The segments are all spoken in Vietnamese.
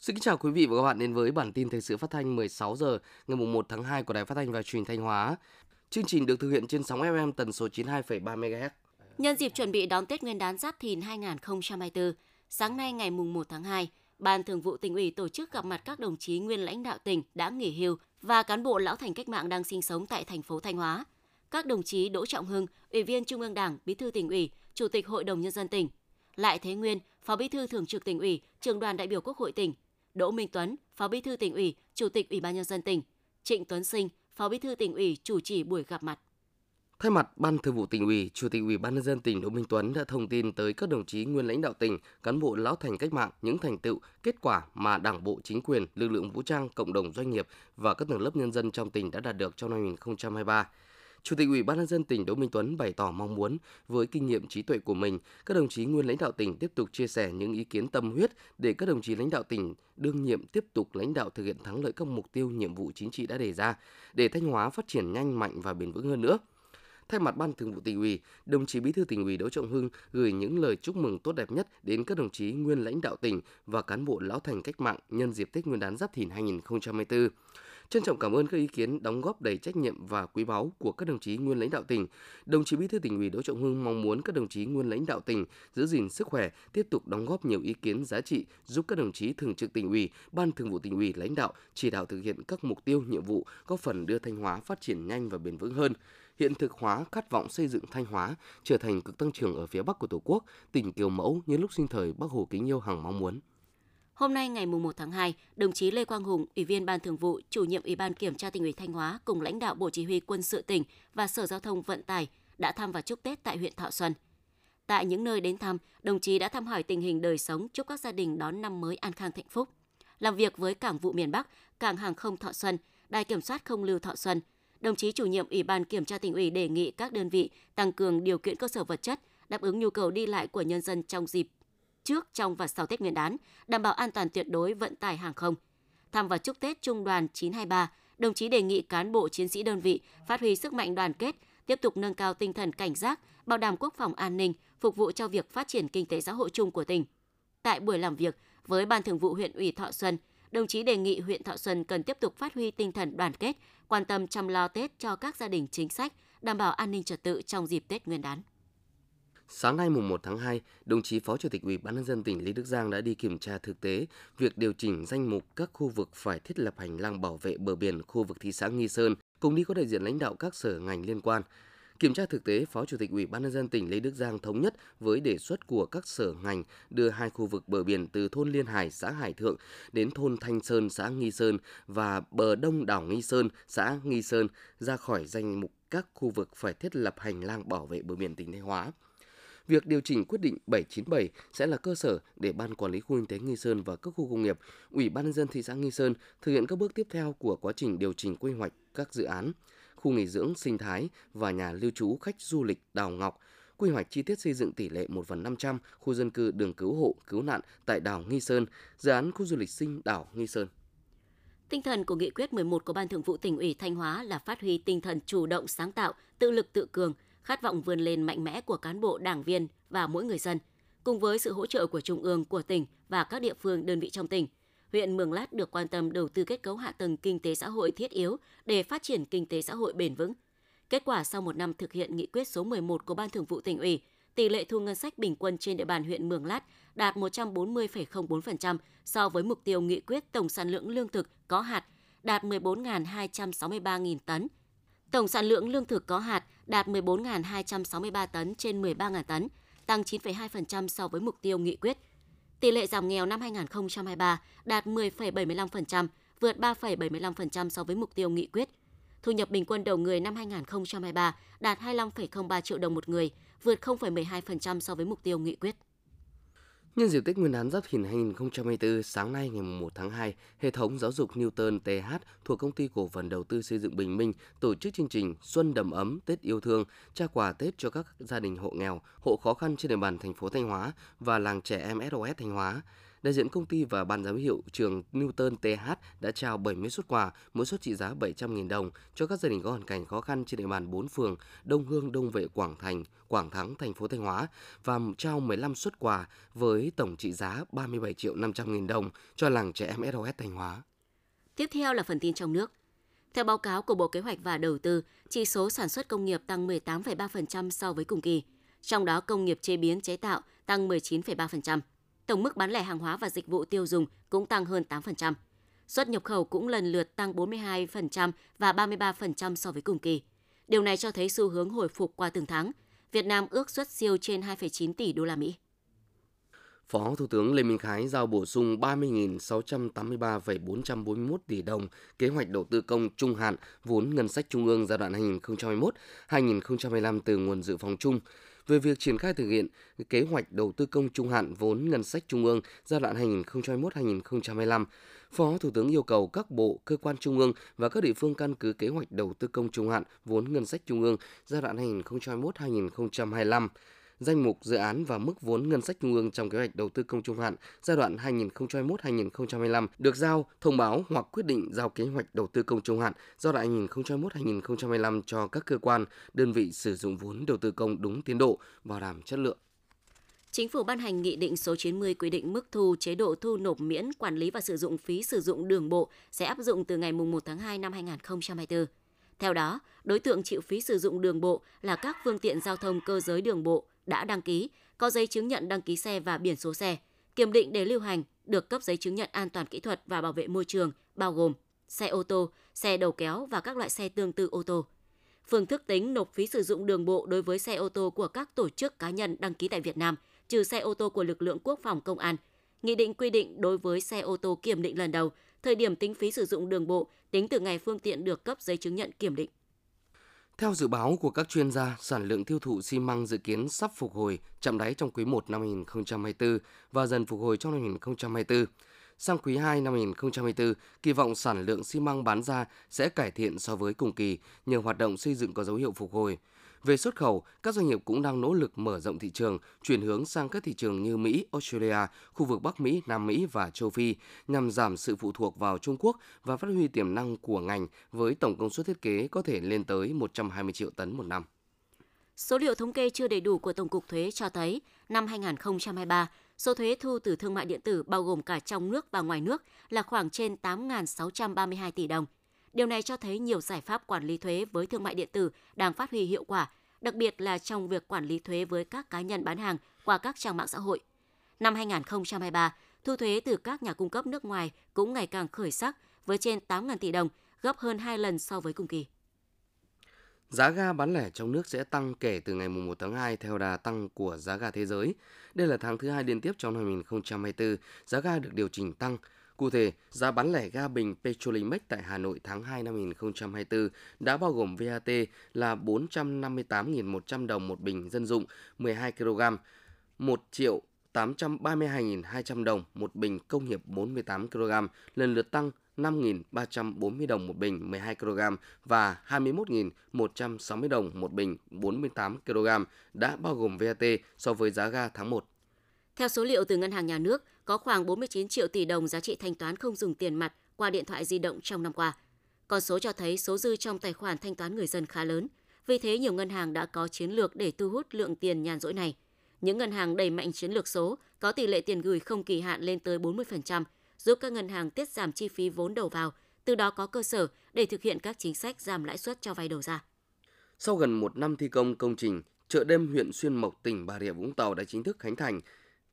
Xin kính chào quý vị và các bạn đến với bản tin thời sự phát thanh 16 giờ ngày 1 tháng 2 của Đài Phát thanh và Truyền thanh Hóa. Chương trình được thực hiện trên sóng FM tần số 92,3 MHz. Nhân dịp chuẩn bị đón Tết Nguyên đán Giáp Thìn 2024, sáng nay ngày mùng 1 tháng 2, Ban Thường vụ tỉnh ủy tổ chức gặp mặt các đồng chí nguyên lãnh đạo tỉnh đã nghỉ hưu và cán bộ lão thành cách mạng đang sinh sống tại thành phố Thanh Hóa. Các đồng chí Đỗ Trọng Hưng, Ủy viên Trung ương Đảng, Bí thư tỉnh ủy, Chủ tịch Hội đồng nhân dân tỉnh, Lại Thế Nguyên, Phó Bí thư Thường trực tỉnh ủy, Trường đoàn đại biểu Quốc hội tỉnh, Đỗ Minh Tuấn, Phó Bí thư tỉnh ủy, Chủ tịch Ủy ban nhân dân tỉnh, Trịnh Tuấn Sinh, Phó Bí thư tỉnh ủy chủ trì buổi gặp mặt. Thay mặt Ban Thường vụ tỉnh ủy, Chủ tịch Ủy ban nhân dân tỉnh Đỗ Minh Tuấn đã thông tin tới các đồng chí nguyên lãnh đạo tỉnh, cán bộ lão thành cách mạng những thành tựu, kết quả mà Đảng bộ, chính quyền, lực lượng vũ trang, cộng đồng doanh nghiệp và các tầng lớp nhân dân trong tỉnh đã đạt được trong năm 2023. Chủ tịch Ủy ban nhân dân tỉnh Đỗ Minh Tuấn bày tỏ mong muốn với kinh nghiệm trí tuệ của mình, các đồng chí nguyên lãnh đạo tỉnh tiếp tục chia sẻ những ý kiến tâm huyết để các đồng chí lãnh đạo tỉnh đương nhiệm tiếp tục lãnh đạo thực hiện thắng lợi các mục tiêu nhiệm vụ chính trị đã đề ra để Thanh Hóa phát triển nhanh mạnh và bền vững hơn nữa. Thay mặt Ban Thường vụ tỉnh ủy, đồng chí Bí thư tỉnh ủy Đỗ Trọng Hưng gửi những lời chúc mừng tốt đẹp nhất đến các đồng chí nguyên lãnh đạo tỉnh và cán bộ lão thành cách mạng nhân dịp Tết Nguyên đán Giáp Thìn 2024. Trân trọng cảm ơn các ý kiến đóng góp đầy trách nhiệm và quý báu của các đồng chí nguyên lãnh đạo tỉnh. Đồng chí Bí thư tỉnh ủy Đỗ Trọng Hưng mong muốn các đồng chí nguyên lãnh đạo tỉnh giữ gìn sức khỏe, tiếp tục đóng góp nhiều ý kiến giá trị giúp các đồng chí thường trực tỉnh ủy, ban thường vụ tỉnh ủy lãnh đạo chỉ đạo thực hiện các mục tiêu nhiệm vụ góp phần đưa Thanh Hóa phát triển nhanh và bền vững hơn hiện thực hóa khát vọng xây dựng Thanh Hóa trở thành cực tăng trưởng ở phía Bắc của Tổ quốc, tỉnh kiểu mẫu như lúc sinh thời Bác Hồ kính yêu hằng mong muốn. Hôm nay ngày 1 tháng 2, đồng chí Lê Quang Hùng, Ủy viên Ban Thường vụ, Chủ nhiệm Ủy ban Kiểm tra tỉnh ủy Thanh Hóa cùng lãnh đạo Bộ Chỉ huy Quân sự tỉnh và Sở Giao thông Vận tải đã thăm và chúc Tết tại huyện Thọ Xuân. Tại những nơi đến thăm, đồng chí đã thăm hỏi tình hình đời sống, chúc các gia đình đón năm mới an khang thịnh phúc. Làm việc với Cảng vụ miền Bắc, Cảng hàng không Thọ Xuân, Đài kiểm soát không lưu Thọ Xuân, đồng chí chủ nhiệm Ủy ban Kiểm tra tỉnh ủy đề nghị các đơn vị tăng cường điều kiện cơ sở vật chất, đáp ứng nhu cầu đi lại của nhân dân trong dịp trước, trong và sau Tết Nguyên đán, đảm bảo an toàn tuyệt đối vận tải hàng không. Thăm và chúc Tết Trung đoàn 923, đồng chí đề nghị cán bộ chiến sĩ đơn vị phát huy sức mạnh đoàn kết, tiếp tục nâng cao tinh thần cảnh giác, bảo đảm quốc phòng an ninh, phục vụ cho việc phát triển kinh tế xã hội chung của tỉnh. Tại buổi làm việc với Ban Thường vụ huyện ủy Thọ Xuân, đồng chí đề nghị huyện Thọ Xuân cần tiếp tục phát huy tinh thần đoàn kết, quan tâm chăm lo Tết cho các gia đình chính sách, đảm bảo an ninh trật tự trong dịp Tết Nguyên đán. Sáng nay mùng 1 tháng 2, đồng chí Phó Chủ tịch Ủy ban nhân dân tỉnh Lý Đức Giang đã đi kiểm tra thực tế việc điều chỉnh danh mục các khu vực phải thiết lập hành lang bảo vệ bờ biển khu vực thị xã Nghi Sơn, cùng đi có đại diện lãnh đạo các sở ngành liên quan. Kiểm tra thực tế, Phó Chủ tịch Ủy ban nhân dân tỉnh Lê Đức Giang thống nhất với đề xuất của các sở ngành đưa hai khu vực bờ biển từ thôn Liên Hải, xã Hải Thượng đến thôn Thanh Sơn, xã Nghi Sơn và bờ đông đảo Nghi Sơn, xã Nghi Sơn ra khỏi danh mục các khu vực phải thiết lập hành lang bảo vệ bờ biển tỉnh Thanh Hóa. Việc điều chỉnh quyết định 797 sẽ là cơ sở để Ban Quản lý Khu Kinh tế Nghi Sơn và các khu công nghiệp, Ủy ban nhân dân thị xã Nghi Sơn thực hiện các bước tiếp theo của quá trình điều chỉnh quy hoạch các dự án, khu nghỉ dưỡng sinh thái và nhà lưu trú khách du lịch Đào Ngọc, quy hoạch chi tiết xây dựng tỷ lệ 1 phần 500 khu dân cư đường cứu hộ, cứu nạn tại đảo Nghi Sơn, dự án khu du lịch sinh đảo Nghi Sơn. Tinh thần của nghị quyết 11 của Ban Thường vụ tỉnh ủy Thanh Hóa là phát huy tinh thần chủ động sáng tạo, tự lực tự cường, khát vọng vươn lên mạnh mẽ của cán bộ, đảng viên và mỗi người dân. Cùng với sự hỗ trợ của Trung ương, của tỉnh và các địa phương đơn vị trong tỉnh, huyện Mường Lát được quan tâm đầu tư kết cấu hạ tầng kinh tế xã hội thiết yếu để phát triển kinh tế xã hội bền vững. Kết quả sau một năm thực hiện nghị quyết số 11 của Ban Thường vụ tỉnh ủy, tỷ lệ thu ngân sách bình quân trên địa bàn huyện Mường Lát đạt 140,04% so với mục tiêu nghị quyết tổng sản lượng lương thực có hạt đạt 14.263.000 tấn. Tổng sản lượng lương thực có hạt đạt 14.263 tấn trên 13.000 tấn, tăng 9,2% so với mục tiêu nghị quyết. Tỷ lệ giảm nghèo năm 2023 đạt 10,75%, vượt 3,75% so với mục tiêu nghị quyết. Thu nhập bình quân đầu người năm 2023 đạt 25,03 triệu đồng một người, vượt 0,12% so với mục tiêu nghị quyết. Nhân dịp Tết Nguyên đán Giáp Thìn 2024, sáng nay ngày 1 tháng 2, hệ thống giáo dục Newton TH thuộc công ty cổ phần đầu tư xây dựng Bình Minh tổ chức chương trình Xuân đầm ấm Tết yêu thương, trao quà Tết cho các gia đình hộ nghèo, hộ khó khăn trên địa bàn thành phố Thanh Hóa và làng trẻ em SOS Thanh Hóa đại diện công ty và ban giám hiệu trường Newton TH đã trao 70 xuất quà, mỗi suất trị giá 700.000 đồng cho các gia đình có hoàn cảnh khó khăn trên địa bàn 4 phường Đông Hương, Đông Vệ, Quảng Thành, Quảng Thắng, thành phố Thanh Hóa và trao 15 xuất quà với tổng trị giá 37 triệu 500 nghìn đồng cho làng trẻ em SOS Thanh Hóa. Tiếp theo là phần tin trong nước. Theo báo cáo của Bộ Kế hoạch và Đầu tư, chỉ số sản xuất công nghiệp tăng 18,3% so với cùng kỳ. Trong đó công nghiệp chế biến chế tạo tăng 19,3%. Tổng mức bán lẻ hàng hóa và dịch vụ tiêu dùng cũng tăng hơn 8%. Xuất nhập khẩu cũng lần lượt tăng 42% và 33% so với cùng kỳ. Điều này cho thấy xu hướng hồi phục qua từng tháng. Việt Nam ước xuất siêu trên 2,9 tỷ đô la Mỹ. Phó Thủ tướng Lê Minh Khái giao bổ sung 30.683,441 tỷ đồng kế hoạch đầu tư công trung hạn vốn ngân sách trung ương giai đoạn 2021-2025 từ nguồn dự phòng chung về việc triển khai thực hiện kế hoạch đầu tư công trung hạn vốn ngân sách trung ương giai đoạn 2021-2025. Phó Thủ tướng yêu cầu các bộ, cơ quan trung ương và các địa phương căn cứ kế hoạch đầu tư công trung hạn vốn ngân sách trung ương giai đoạn 2021-2025 danh mục dự án và mức vốn ngân sách trung ương trong kế hoạch đầu tư công trung hạn giai đoạn 2021-2025 được giao, thông báo hoặc quyết định giao kế hoạch đầu tư công trung hạn giai đoạn 2021-2025 cho các cơ quan, đơn vị sử dụng vốn đầu tư công đúng tiến độ, bảo đảm chất lượng. Chính phủ ban hành nghị định số 90 quy định mức thu chế độ thu nộp miễn quản lý và sử dụng phí sử dụng đường bộ sẽ áp dụng từ ngày 1 tháng 2 năm 2024. Theo đó, đối tượng chịu phí sử dụng đường bộ là các phương tiện giao thông cơ giới đường bộ đã đăng ký, có giấy chứng nhận đăng ký xe và biển số xe, kiểm định để lưu hành, được cấp giấy chứng nhận an toàn kỹ thuật và bảo vệ môi trường, bao gồm xe ô tô, xe đầu kéo và các loại xe tương tự ô tô. Phương thức tính nộp phí sử dụng đường bộ đối với xe ô tô của các tổ chức cá nhân đăng ký tại Việt Nam, trừ xe ô tô của lực lượng quốc phòng công an. Nghị định quy định đối với xe ô tô kiểm định lần đầu, thời điểm tính phí sử dụng đường bộ tính từ ngày phương tiện được cấp giấy chứng nhận kiểm định. Theo dự báo của các chuyên gia, sản lượng tiêu thụ xi măng dự kiến sắp phục hồi chậm đáy trong quý 1 năm 2024 và dần phục hồi trong năm 2024. Sang quý 2 năm 2024, kỳ vọng sản lượng xi măng bán ra sẽ cải thiện so với cùng kỳ nhờ hoạt động xây dựng có dấu hiệu phục hồi. Về xuất khẩu, các doanh nghiệp cũng đang nỗ lực mở rộng thị trường, chuyển hướng sang các thị trường như Mỹ, Australia, khu vực Bắc Mỹ, Nam Mỹ và châu Phi nhằm giảm sự phụ thuộc vào Trung Quốc và phát huy tiềm năng của ngành với tổng công suất thiết kế có thể lên tới 120 triệu tấn một năm. Số liệu thống kê chưa đầy đủ của Tổng cục Thuế cho thấy năm 2023, số thuế thu từ thương mại điện tử bao gồm cả trong nước và ngoài nước là khoảng trên 8.632 tỷ đồng – Điều này cho thấy nhiều giải pháp quản lý thuế với thương mại điện tử đang phát huy hiệu quả, đặc biệt là trong việc quản lý thuế với các cá nhân bán hàng qua các trang mạng xã hội. Năm 2023, thu thuế từ các nhà cung cấp nước ngoài cũng ngày càng khởi sắc với trên 8.000 tỷ đồng, gấp hơn 2 lần so với cùng kỳ. Giá ga bán lẻ trong nước sẽ tăng kể từ ngày 1 tháng 2 theo đà tăng của giá ga thế giới. Đây là tháng thứ hai liên tiếp trong năm 2024, giá ga được điều chỉnh tăng, Cụ thể, giá bán lẻ ga bình Petrolimex tại Hà Nội tháng 2 năm 2024 đã bao gồm VAT là 458.100 đồng một bình dân dụng 12 kg, 1 triệu 832.200 đồng một bình công nghiệp 48 kg, lần lượt tăng 5.340 đồng một bình 12 kg và 21.160 đồng một bình 48 kg đã bao gồm VAT so với giá ga tháng 1. Theo số liệu từ Ngân hàng Nhà nước, có khoảng 49 triệu tỷ đồng giá trị thanh toán không dùng tiền mặt qua điện thoại di động trong năm qua. Con số cho thấy số dư trong tài khoản thanh toán người dân khá lớn. Vì thế, nhiều ngân hàng đã có chiến lược để thu hút lượng tiền nhàn rỗi này. Những ngân hàng đẩy mạnh chiến lược số có tỷ lệ tiền gửi không kỳ hạn lên tới 40%, giúp các ngân hàng tiết giảm chi phí vốn đầu vào, từ đó có cơ sở để thực hiện các chính sách giảm lãi suất cho vay đầu ra. Sau gần một năm thi công công trình, chợ đêm huyện Xuyên Mộc, tỉnh Bà Rịa Vũng Tàu đã chính thức khánh thành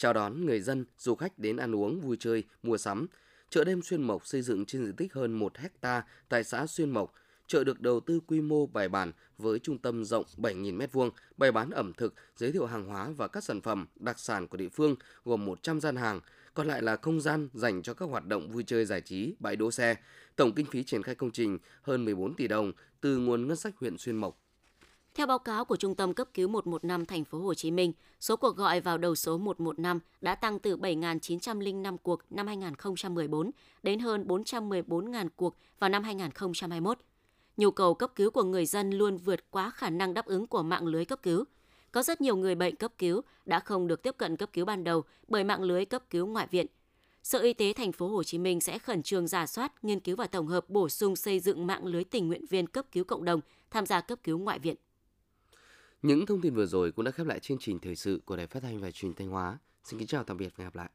chào đón người dân, du khách đến ăn uống, vui chơi, mua sắm. Chợ đêm Xuyên Mộc xây dựng trên diện tích hơn 1 hecta tại xã Xuyên Mộc. Chợ được đầu tư quy mô bài bản với trung tâm rộng 7.000 m2, bày bán ẩm thực, giới thiệu hàng hóa và các sản phẩm đặc sản của địa phương gồm 100 gian hàng, còn lại là không gian dành cho các hoạt động vui chơi giải trí, bãi đỗ xe. Tổng kinh phí triển khai công trình hơn 14 tỷ đồng từ nguồn ngân sách huyện Xuyên Mộc. Theo báo cáo của Trung tâm cấp cứu 115 thành phố Hồ Chí Minh, số cuộc gọi vào đầu số 115 đã tăng từ 7.905 cuộc năm 2014 đến hơn 414.000 cuộc vào năm 2021. Nhu cầu cấp cứu của người dân luôn vượt quá khả năng đáp ứng của mạng lưới cấp cứu. Có rất nhiều người bệnh cấp cứu đã không được tiếp cận cấp cứu ban đầu bởi mạng lưới cấp cứu ngoại viện. Sở Y tế thành phố Hồ Chí Minh sẽ khẩn trương giả soát, nghiên cứu và tổng hợp bổ sung xây dựng mạng lưới tình nguyện viên cấp cứu cộng đồng tham gia cấp cứu ngoại viện. Những thông tin vừa rồi cũng đã khép lại chương trình thời sự của Đài Phát thanh và Truyền thanh Hóa. Xin kính chào tạm biệt và hẹn gặp lại.